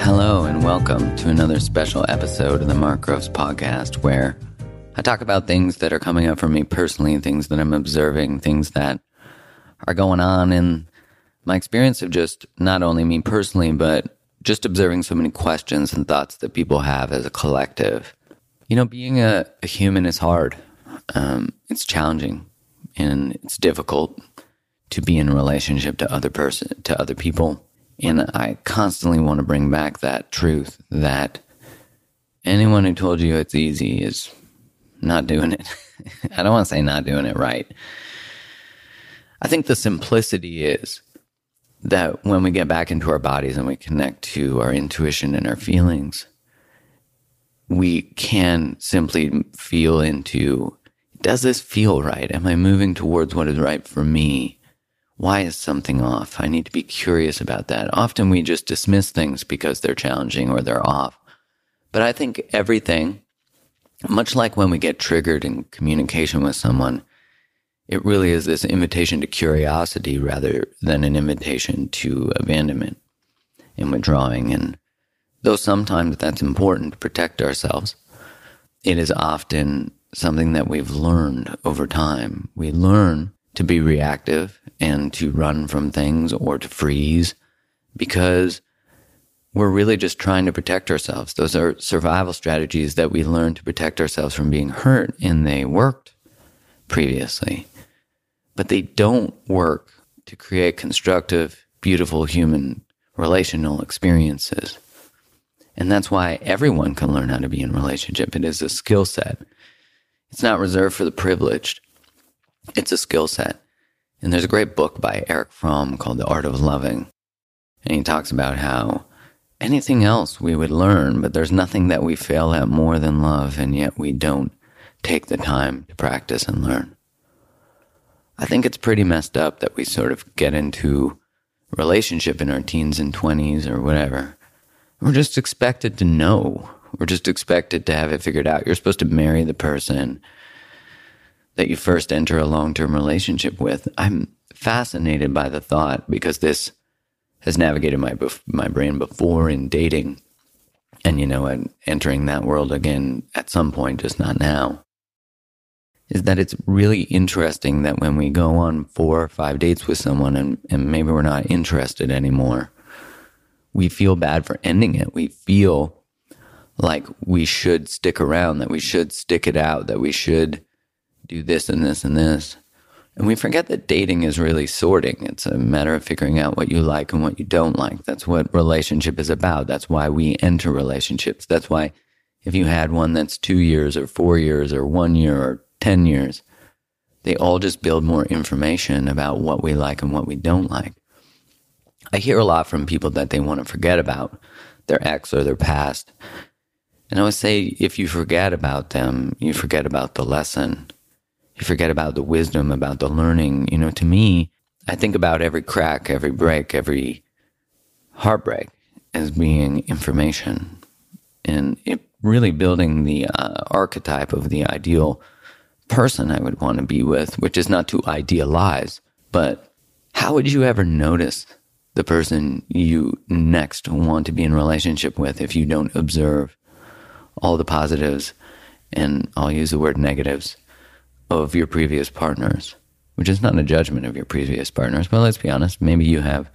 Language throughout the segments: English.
Hello, and welcome to another special episode of the Mark Groves podcast where I talk about things that are coming up for me personally, things that I'm observing, things that are going on in my experience of just not only me personally, but just observing so many questions and thoughts that people have as a collective. You know, being a, a human is hard. Um, it's challenging and it's difficult to be in a relationship to other person to other people. And I constantly want to bring back that truth that anyone who told you it's easy is not doing it. I don't want to say not doing it right. I think the simplicity is that when we get back into our bodies and we connect to our intuition and our feelings, we can simply feel into does this feel right? Am I moving towards what is right for me? Why is something off? I need to be curious about that. Often we just dismiss things because they're challenging or they're off. But I think everything, much like when we get triggered in communication with someone, it really is this invitation to curiosity rather than an invitation to abandonment and withdrawing. And though sometimes that's important to protect ourselves, it is often something that we've learned over time. We learn to be reactive and to run from things or to freeze because we're really just trying to protect ourselves. Those are survival strategies that we learned to protect ourselves from being hurt, and they worked previously but they don't work to create constructive, beautiful human relational experiences. And that's why everyone can learn how to be in relationship. It is a skill set. It's not reserved for the privileged. It's a skill set. And there's a great book by Erich Fromm called The Art of Loving. And he talks about how anything else we would learn, but there's nothing that we fail at more than love, and yet we don't take the time to practice and learn. I think it's pretty messed up that we sort of get into relationship in our teens and 20s or whatever. We're just expected to know. We're just expected to have it figured out. You're supposed to marry the person that you first enter a long term relationship with. I'm fascinated by the thought because this has navigated my my brain before in dating, and you know, and entering that world again at some point, just not now is that it's really interesting that when we go on four or five dates with someone and, and maybe we're not interested anymore, we feel bad for ending it. We feel like we should stick around, that we should stick it out, that we should do this and this and this. And we forget that dating is really sorting. It's a matter of figuring out what you like and what you don't like. That's what relationship is about. That's why we enter relationships. That's why if you had one that's two years or four years or one year or 10 years, they all just build more information about what we like and what we don't like. I hear a lot from people that they want to forget about their ex or their past. And I would say if you forget about them, you forget about the lesson. You forget about the wisdom, about the learning. You know, to me, I think about every crack, every break, every heartbreak as being information and it really building the uh, archetype of the ideal person I would want to be with, which is not to idealize, but how would you ever notice the person you next want to be in relationship with if you don't observe all the positives and I'll use the word negatives of your previous partners, which is not a judgment of your previous partners, but let's be honest, maybe you have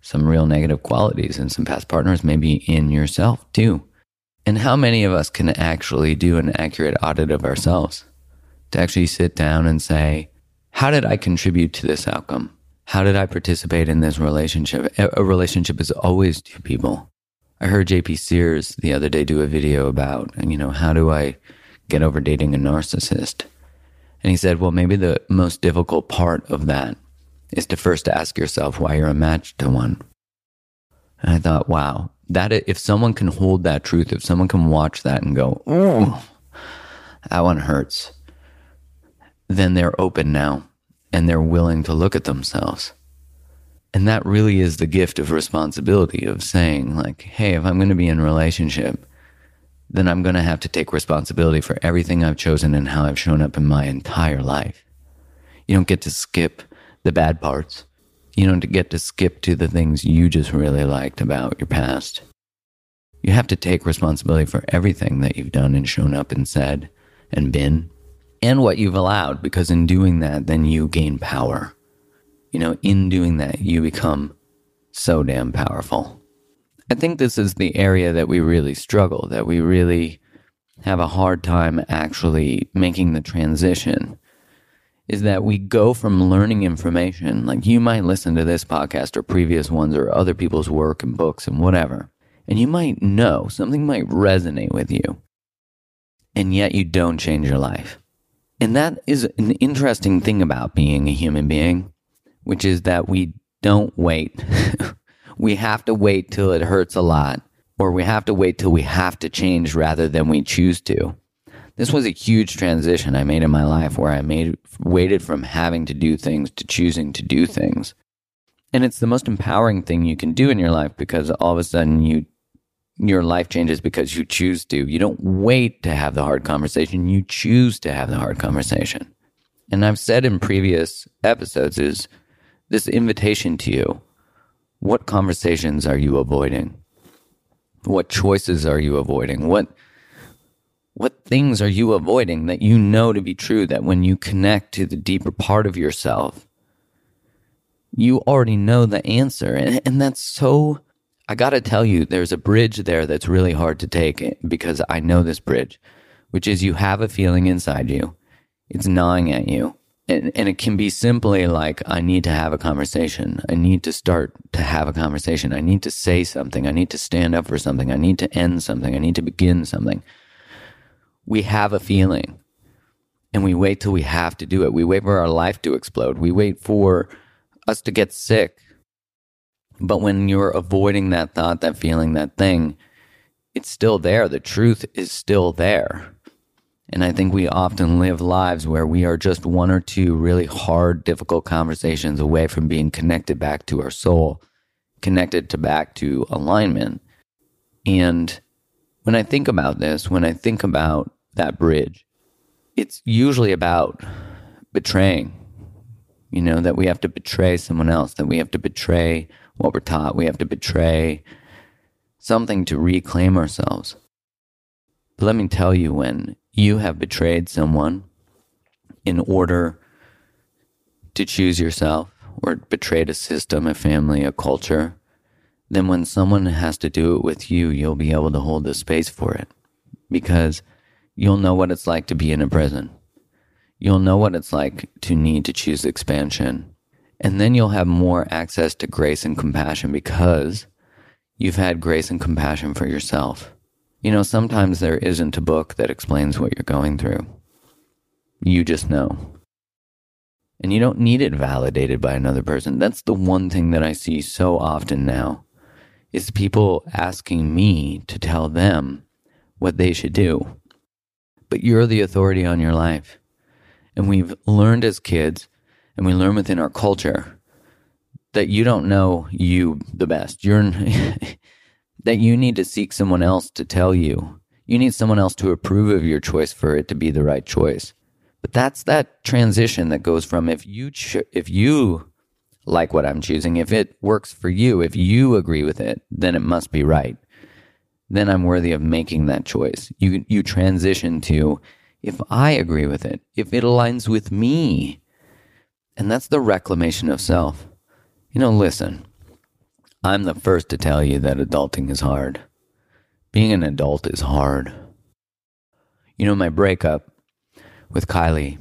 some real negative qualities in some past partners, maybe in yourself too. And how many of us can actually do an accurate audit of ourselves? to actually sit down and say, how did I contribute to this outcome? How did I participate in this relationship? A relationship is always two people. I heard JP Sears the other day do a video about, you know, how do I get over dating a narcissist? And he said, well, maybe the most difficult part of that is to first ask yourself why you're a match to one. And I thought, wow, that if someone can hold that truth, if someone can watch that and go, oh, that one hurts then they're open now and they're willing to look at themselves. And that really is the gift of responsibility of saying, like, hey, if I'm going to be in a relationship, then I'm going to have to take responsibility for everything I've chosen and how I've shown up in my entire life. You don't get to skip the bad parts. You don't get to skip to the things you just really liked about your past. You have to take responsibility for everything that you've done and shown up and said and been and what you've allowed, because in doing that, then you gain power. You know, in doing that, you become so damn powerful. I think this is the area that we really struggle, that we really have a hard time actually making the transition is that we go from learning information, like you might listen to this podcast or previous ones or other people's work and books and whatever, and you might know something might resonate with you, and yet you don't change your life. And that is an interesting thing about being a human being, which is that we don't wait. we have to wait till it hurts a lot, or we have to wait till we have to change rather than we choose to. This was a huge transition I made in my life where I made waited from having to do things to choosing to do things. And it's the most empowering thing you can do in your life because all of a sudden you your life changes because you choose to. You don't wait to have the hard conversation, you choose to have the hard conversation. And I've said in previous episodes is this invitation to you. What conversations are you avoiding? What choices are you avoiding? What what things are you avoiding that you know to be true that when you connect to the deeper part of yourself, you already know the answer. And, and that's so, I got to tell you, there's a bridge there that's really hard to take because I know this bridge, which is you have a feeling inside you, it's gnawing at you. And, and it can be simply like, I need to have a conversation. I need to start to have a conversation. I need to say something. I need to stand up for something. I need to end something. I need to begin something we have a feeling and we wait till we have to do it. We wait for our life to explode. We wait for us to get sick. But when you're avoiding that thought, that feeling, that thing, it's still there. The truth is still there. And I think we often live lives where we are just one or two really hard, difficult conversations away from being connected back to our soul, connected to back to alignment. And when I think about this, when I think about that bridge. It's usually about betraying, you know, that we have to betray someone else, that we have to betray what we're taught, we have to betray something to reclaim ourselves. But let me tell you, when you have betrayed someone in order to choose yourself, or betrayed a system, a family, a culture, then when someone has to do it with you, you'll be able to hold the space for it. Because You'll know what it's like to be in a prison. You'll know what it's like to need to choose expansion. And then you'll have more access to grace and compassion because you've had grace and compassion for yourself. You know, sometimes there isn't a book that explains what you're going through. You just know. And you don't need it validated by another person. That's the one thing that I see so often now is people asking me to tell them what they should do but you're the authority on your life. And we've learned as kids, and we learn within our culture that you don't know you the best. You're that you need to seek someone else to tell you. You need someone else to approve of your choice for it to be the right choice. But that's that transition that goes from if you ch- if you like what I'm choosing, if it works for you, if you agree with it, then it must be right then I'm worthy of making that choice. You you transition to if I agree with it, if it aligns with me. And that's the reclamation of self. You know, listen. I'm the first to tell you that adulting is hard. Being an adult is hard. You know, my breakup with Kylie,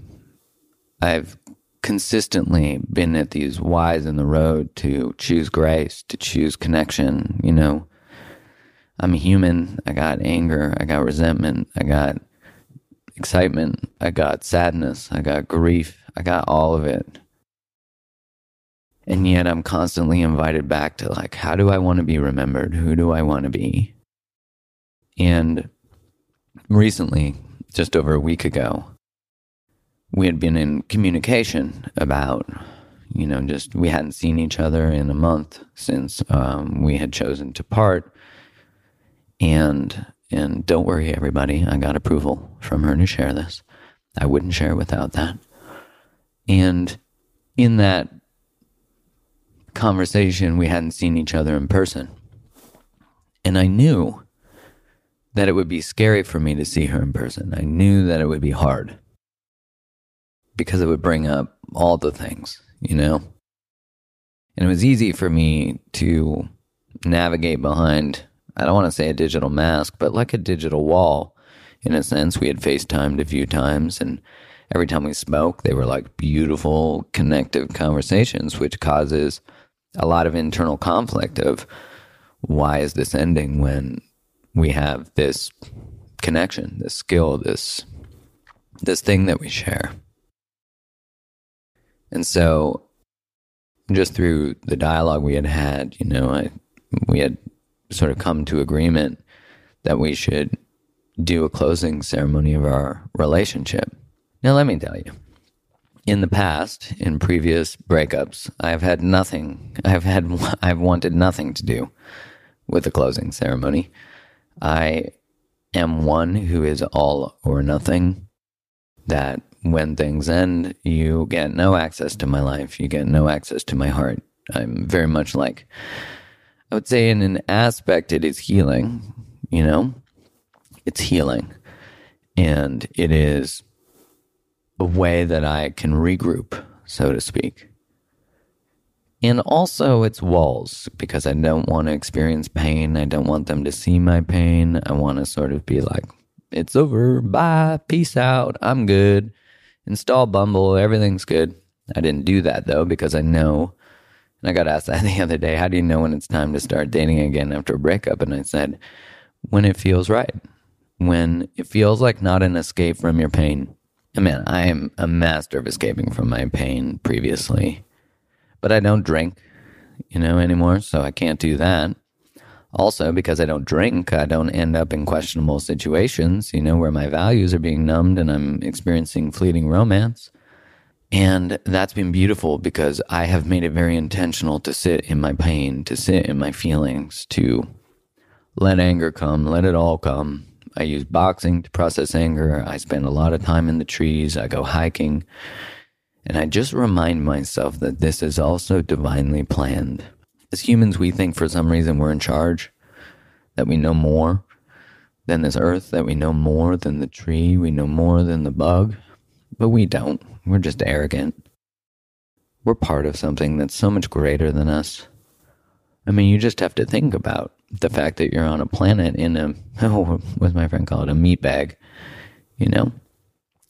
I've consistently been at these whys in the road to choose grace, to choose connection, you know, I'm a human. I got anger. I got resentment. I got excitement. I got sadness. I got grief. I got all of it. And yet I'm constantly invited back to like, how do I want to be remembered? Who do I want to be? And recently, just over a week ago, we had been in communication about, you know, just we hadn't seen each other in a month since um, we had chosen to part and and don't worry, everybody, I got approval from her to share this. I wouldn't share without that. And in that conversation, we hadn't seen each other in person. And I knew that it would be scary for me to see her in person. I knew that it would be hard because it would bring up all the things, you know? And it was easy for me to navigate behind, I don't want to say a digital mask, but like a digital wall. In a sense, we had FaceTimed a few times, and every time we spoke, they were like beautiful, connective conversations, which causes a lot of internal conflict of why is this ending when we have this connection, this skill, this this thing that we share. And so just through the dialogue we had had, you know, I we had sort of come to agreement that we should do a closing ceremony of our relationship. Now let me tell you, in the past, in previous breakups, I've had nothing. I've had I've wanted nothing to do with the closing ceremony. I am one who is all or nothing. That when things end, you get no access to my life. You get no access to my heart. I'm very much like, I would say, in an aspect, it is healing. You know, it's healing, and it is a way that I can regroup, so to speak. And also, it's walls because I don't want to experience pain. I don't want them to see my pain. I want to sort of be like, it's over. Bye. Peace out. I'm good. Install Bumble. Everything's good. I didn't do that though because I know. And I got asked that the other day how do you know when it's time to start dating again after a breakup? And I said, when it feels right. When it feels like not an escape from your pain. Man, I am a master of escaping from my pain previously but I don't drink, you know, anymore, so I can't do that. Also, because I don't drink, I don't end up in questionable situations, you know, where my values are being numbed and I'm experiencing fleeting romance. And that's been beautiful because I have made it very intentional to sit in my pain, to sit in my feelings, to let anger come, let it all come. I use boxing to process anger. I spend a lot of time in the trees. I go hiking. And I just remind myself that this is also divinely planned. As humans, we think for some reason we're in charge, that we know more than this earth, that we know more than the tree, we know more than the bug. But we don't. We're just arrogant. We're part of something that's so much greater than us. I mean, you just have to think about the fact that you're on a planet in a, oh, what's my friend call it, a meat bag, you know?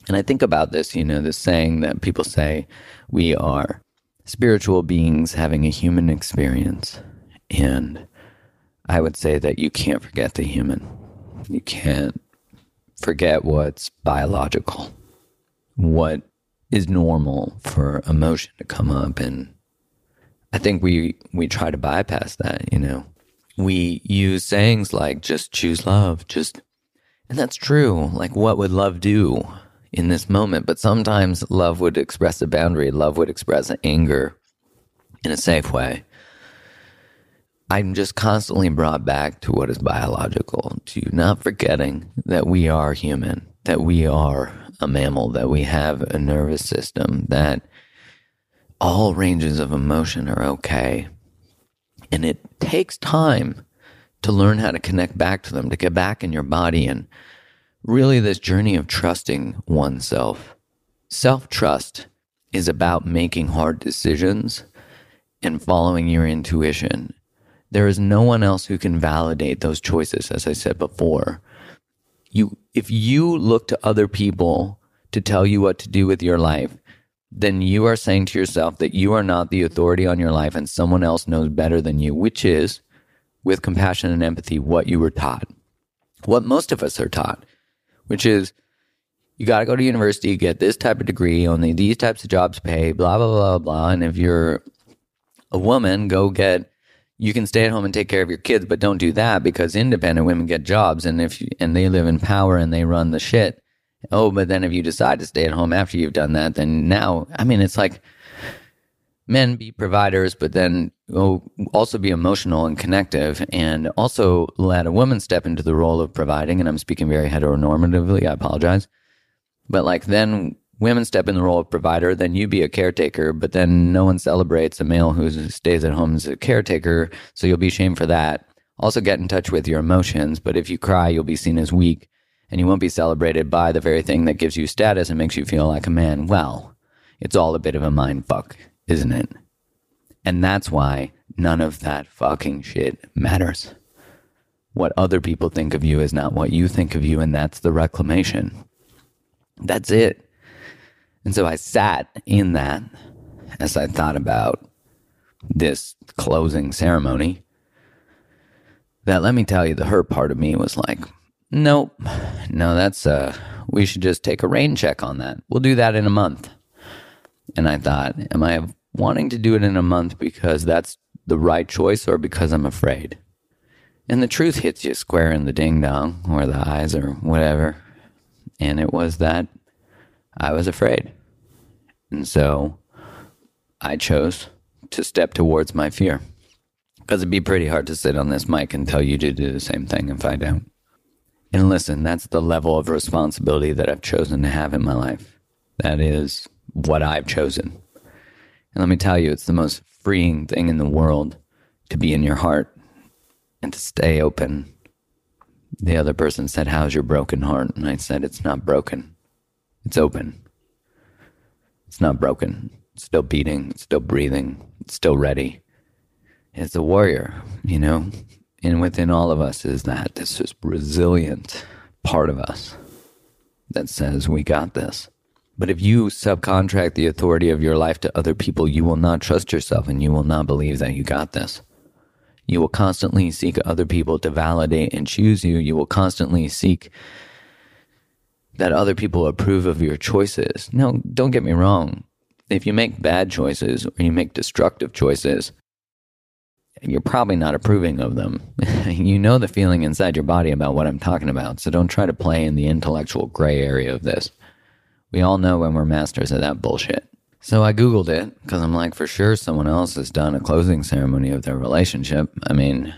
And I think about this, you know, this saying that people say we are spiritual beings having a human experience. And I would say that you can't forget the human. You can't forget what's biological, what is normal for emotion to come up. And I think we, we try to bypass that, you know. We use sayings like just choose love, just, and that's true. Like, what would love do? in this moment. But sometimes love would express a boundary, love would express anger in a safe way. I'm just constantly brought back to what is biological, to not forgetting that we are human, that we are a mammal, that we have a nervous system, that all ranges of emotion are okay. And it takes time to learn how to connect back to them, to get back in your body and really this journey of trusting oneself. Self trust is about making hard decisions and following your intuition. There is no one else who can validate those choices, as I said before. You, if you look to other people to tell you what to do with your life, then you are saying to yourself that you are not the authority on your life and someone else knows better than you, which is, with compassion and empathy, what you were taught. What most of us are taught which is you got to go to university, get this type of degree, only these types of jobs pay, blah, blah, blah, blah. And if you're a woman, go get, you can stay at home and take care of your kids, but don't do that because independent women get jobs and if, you, and they live in power and they run the shit. Oh, but then if you decide to stay at home after you've done that, then now, I mean, it's like, men be providers, but then oh, also be emotional and connective, and also let a woman step into the role of providing. And I'm speaking very heteronormatively. I apologize, but like then women step in the role of provider, then you be a caretaker, but then no one celebrates a male who stays at home as a caretaker, so you'll be shamed for that. Also, get in touch with your emotions, but if you cry, you'll be seen as weak and you won't be celebrated by the very thing that gives you status and makes you feel like a man. Well, it's all a bit of a mind fuck, isn't it? And that's why none of that fucking shit matters. What other people think of you is not what you think of you, and that's the reclamation. That's it. And so I sat in that as I thought about this closing ceremony. That let me tell you, the hurt part of me was like, nope, no, that's, uh, we should just take a rain check on that. We'll do that in a month. And I thought, am I wanting to do it in a month because that's the right choice or because I'm afraid? And the truth hits you square in the ding dong or the eyes or whatever. And it was that I was afraid. And so I chose to step towards my fear. Because it'd be pretty hard to sit on this mic and tell you to do the same thing if I don't. And listen, that's the level of responsibility that I've chosen to have in my life. That is what I've chosen. And let me tell you, it's the most freeing thing in the world to be in your heart and to stay open. The other person said, How's your broken heart? And I said, It's not broken, it's open. It's not broken. It's still beating, it's still breathing, it's still ready. It's a warrior, you know? And within all of us is that this just resilient part of us that says, We got this. But if you subcontract the authority of your life to other people, you will not trust yourself and you will not believe that you got this. You will constantly seek other people to validate and choose you. You will constantly seek that other people approve of your choices. Now, don't get me wrong. If you make bad choices or you make destructive choices, you're probably not approving of them. you know the feeling inside your body about what I'm talking about, so don't try to play in the intellectual gray area of this. We all know when we're masters of that bullshit. So I Googled it because I'm like, for sure someone else has done a closing ceremony of their relationship. I mean,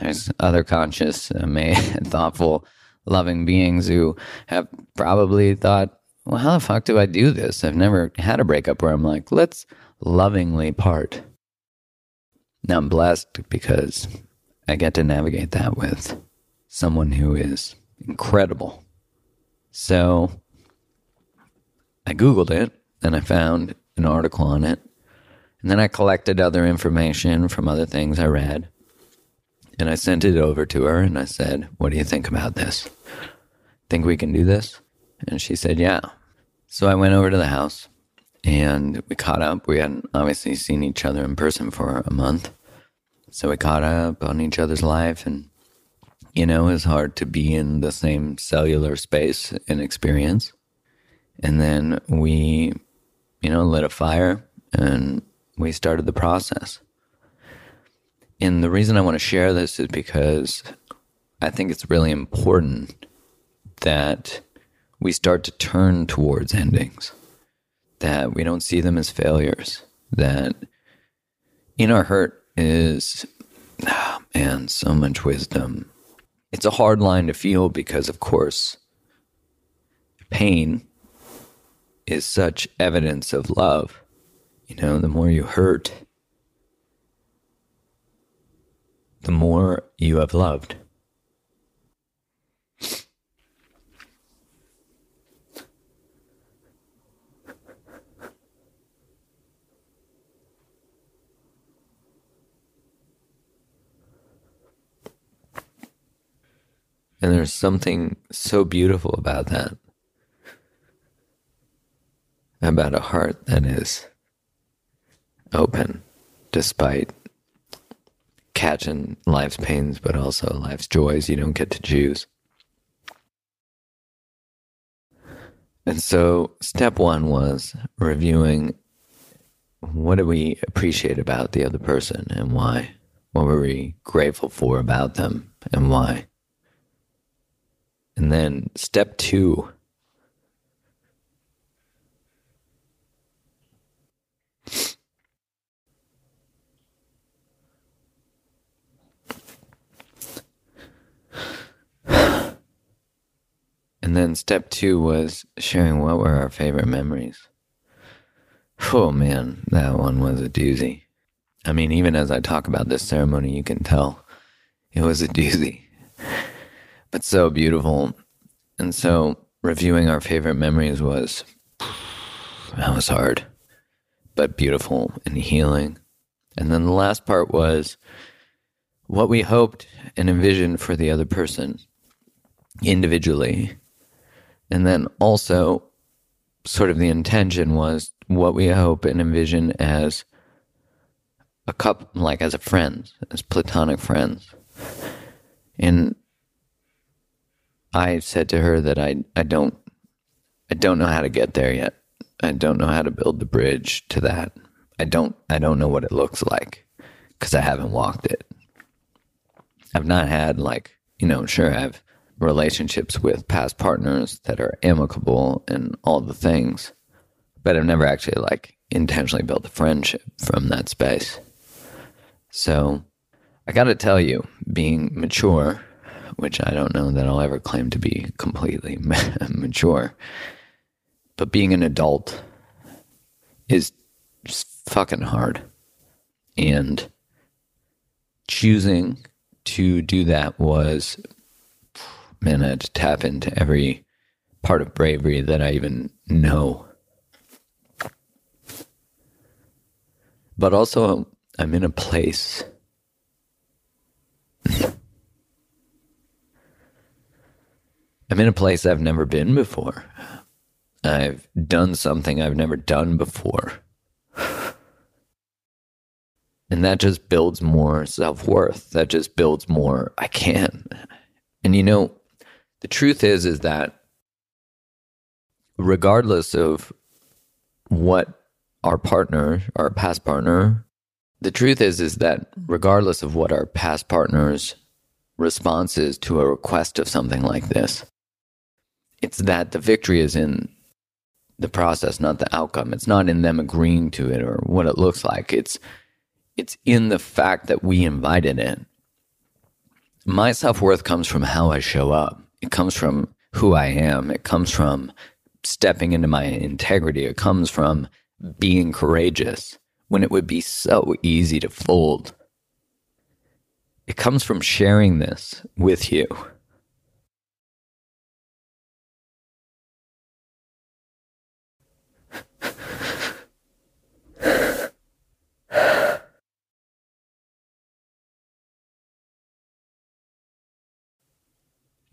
there's other conscious, uh, thoughtful loving beings who have probably thought, well, how the fuck do I do this? I've never had a breakup where I'm like, let's lovingly part. Now I'm blessed because I get to navigate that with someone who is incredible. So I Googled it and I found an article on it. And then I collected other information from other things I read. And I sent it over to her and I said, What do you think about this? Think we can do this? And she said, Yeah. So I went over to the house and we caught up. We hadn't obviously seen each other in person for a month. So we caught up on each other's life. And, you know, it's hard to be in the same cellular space and experience. And then we, you know, lit a fire and we started the process. And the reason I want to share this is because I think it's really important that we start to turn towards endings, that we don't see them as failures, that in our hurt is, oh man, so much wisdom. It's a hard line to feel because, of course, pain is such evidence of love. You know, the more you hurt, the more you have loved. And there's something so beautiful about that. About a heart that is open despite catching life's pains, but also life's joys you don't get to choose. And so, step one was reviewing what do we appreciate about the other person and why? What were we grateful for about them and why? And then, step two And then step two was sharing what were our favorite memories. Oh man, that one was a doozy. I mean, even as I talk about this ceremony, you can tell it was a doozy, but so beautiful. And so, reviewing our favorite memories was that was hard, but beautiful and healing. And then the last part was what we hoped and envisioned for the other person individually. And then also, sort of the intention was what we hope and envision as a couple, like as a friend, as platonic friends. And I said to her that I, I don't, I don't know how to get there yet. I don't know how to build the bridge to that. I don't, I don't know what it looks like because I haven't walked it. I've not had like, you know, sure, I have relationships with past partners that are amicable and all the things, but I've never actually like intentionally built a friendship from that space. So I got to tell you, being mature, which I don't know that I'll ever claim to be completely mature, but being an adult is fucking hard. And choosing to do that was, man, I had to tap into every part of bravery that I even know. But also, I'm in a place. I'm in a place I've never been before. I've done something I've never done before. And that just builds more self worth. That just builds more, I can. And you know, the truth is, is that regardless of what our partner, our past partner, the truth is is that regardless of what our past partner's response is to a request of something like this, it's that the victory is in the process, not the outcome. It's not in them agreeing to it or what it looks like. It's it's in the fact that we invited it. My self-worth comes from how I show up. It comes from who I am. It comes from stepping into my integrity. It comes from being courageous when it would be so easy to fold. It comes from sharing this with you.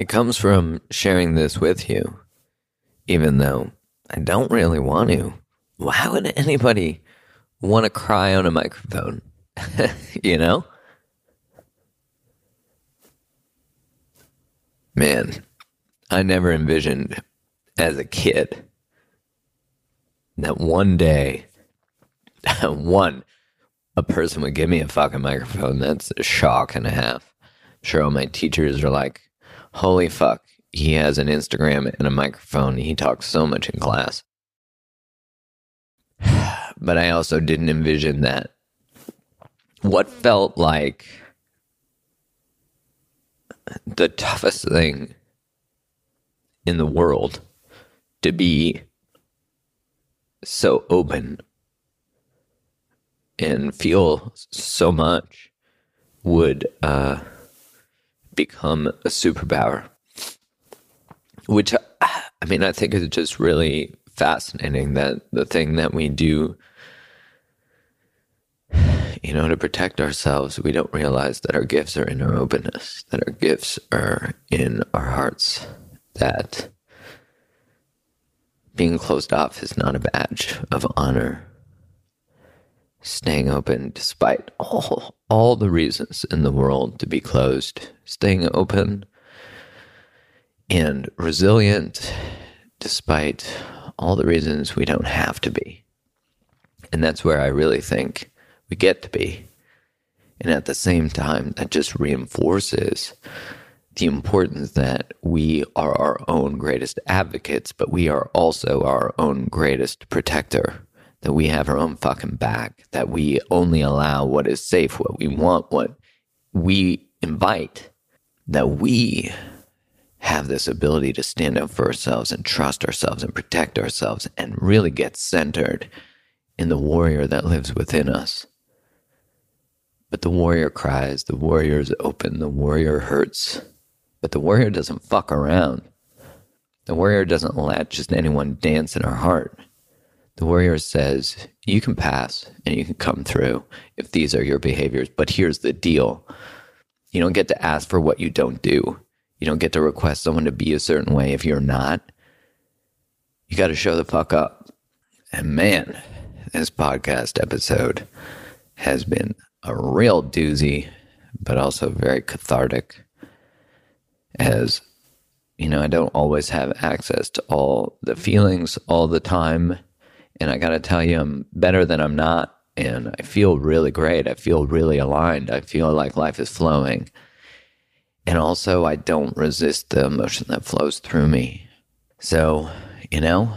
It comes from sharing this with you, even though I don't really want to. Why would anybody want to cry on a microphone. you know? Man, I never envisioned as a kid that one day, one, a person would give me a fucking microphone. That's a shock and a half. I'm sure all my teachers are like, holy fuck, he has an Instagram and a microphone. He talks so much in class but I also didn't envision that what felt like the toughest thing in the world to be so open and feel so much would uh, become a superpower. Which, I mean, I think is just really fascinating that the thing that we do you know, to protect ourselves, we don't realize that our gifts are in our openness, that our gifts are in our hearts, that being closed off is not a badge of honor. Staying open despite all, all the reasons in the world to be closed, staying open and resilient despite all the reasons we don't have to be. And that's where I really think we get to be. And at the same time, that just reinforces the importance that we are our own greatest advocates, but we are also our own greatest protector. That we have our own fucking back, that we only allow what is safe, what we want, what we invite, that we have this ability to stand up for ourselves and trust ourselves and protect ourselves and really get centered in the warrior that lives within us. But the warrior cries, the warrior is open, the warrior hurts. But the warrior doesn't fuck around. The warrior doesn't let just anyone dance in our heart. The warrior says, You can pass and you can come through if these are your behaviors. But here's the deal you don't get to ask for what you don't do. You don't get to request someone to be a certain way if you're not. You got to show the fuck up. And man, this podcast episode has been a real doozy, but also very cathartic. As you know, I don't always have access to all the feelings all the time. And I got to tell you, I'm better than I'm not. And I feel really great. I feel really aligned. I feel like life is flowing. And also, I don't resist the emotion that flows through me. So, you know,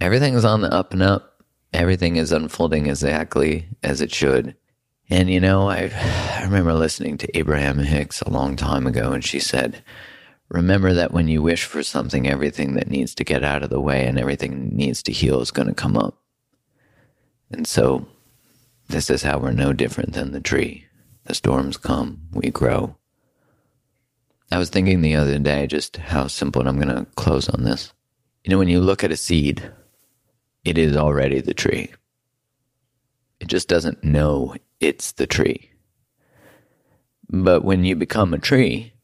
everything is on the up and up. Everything is unfolding exactly as it should. And, you know, I, I remember listening to Abraham Hicks a long time ago, and she said, Remember that when you wish for something, everything that needs to get out of the way and everything needs to heal is going to come up. And so, this is how we're no different than the tree. The storms come, we grow. I was thinking the other day just how simple, and I'm going to close on this. You know, when you look at a seed, it is already the tree. It just doesn't know it's the tree. But when you become a tree,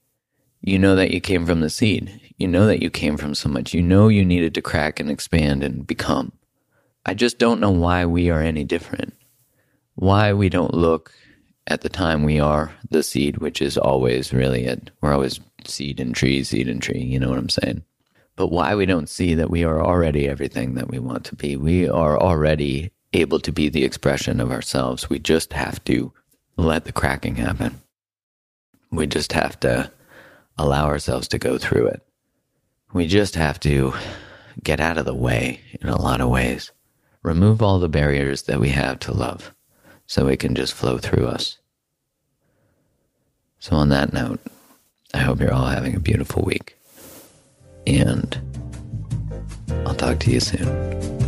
you know that you came from the seed. You know that you came from so much. You know you needed to crack and expand and become. I just don't know why we are any different. Why we don't look at the time we are the seed, which is always really it. We're always seed and tree, seed and tree. You know what I'm saying? But why we don't see that we are already everything that we want to be. We are already able to be the expression of ourselves. We just have to let the cracking happen. We just have to allow ourselves to go through it. We just have to get out of the way in a lot of ways. Remove all the barriers that we have to love so it can just flow through us. So, on that note, I hope you're all having a beautiful week. And I'll talk to you soon.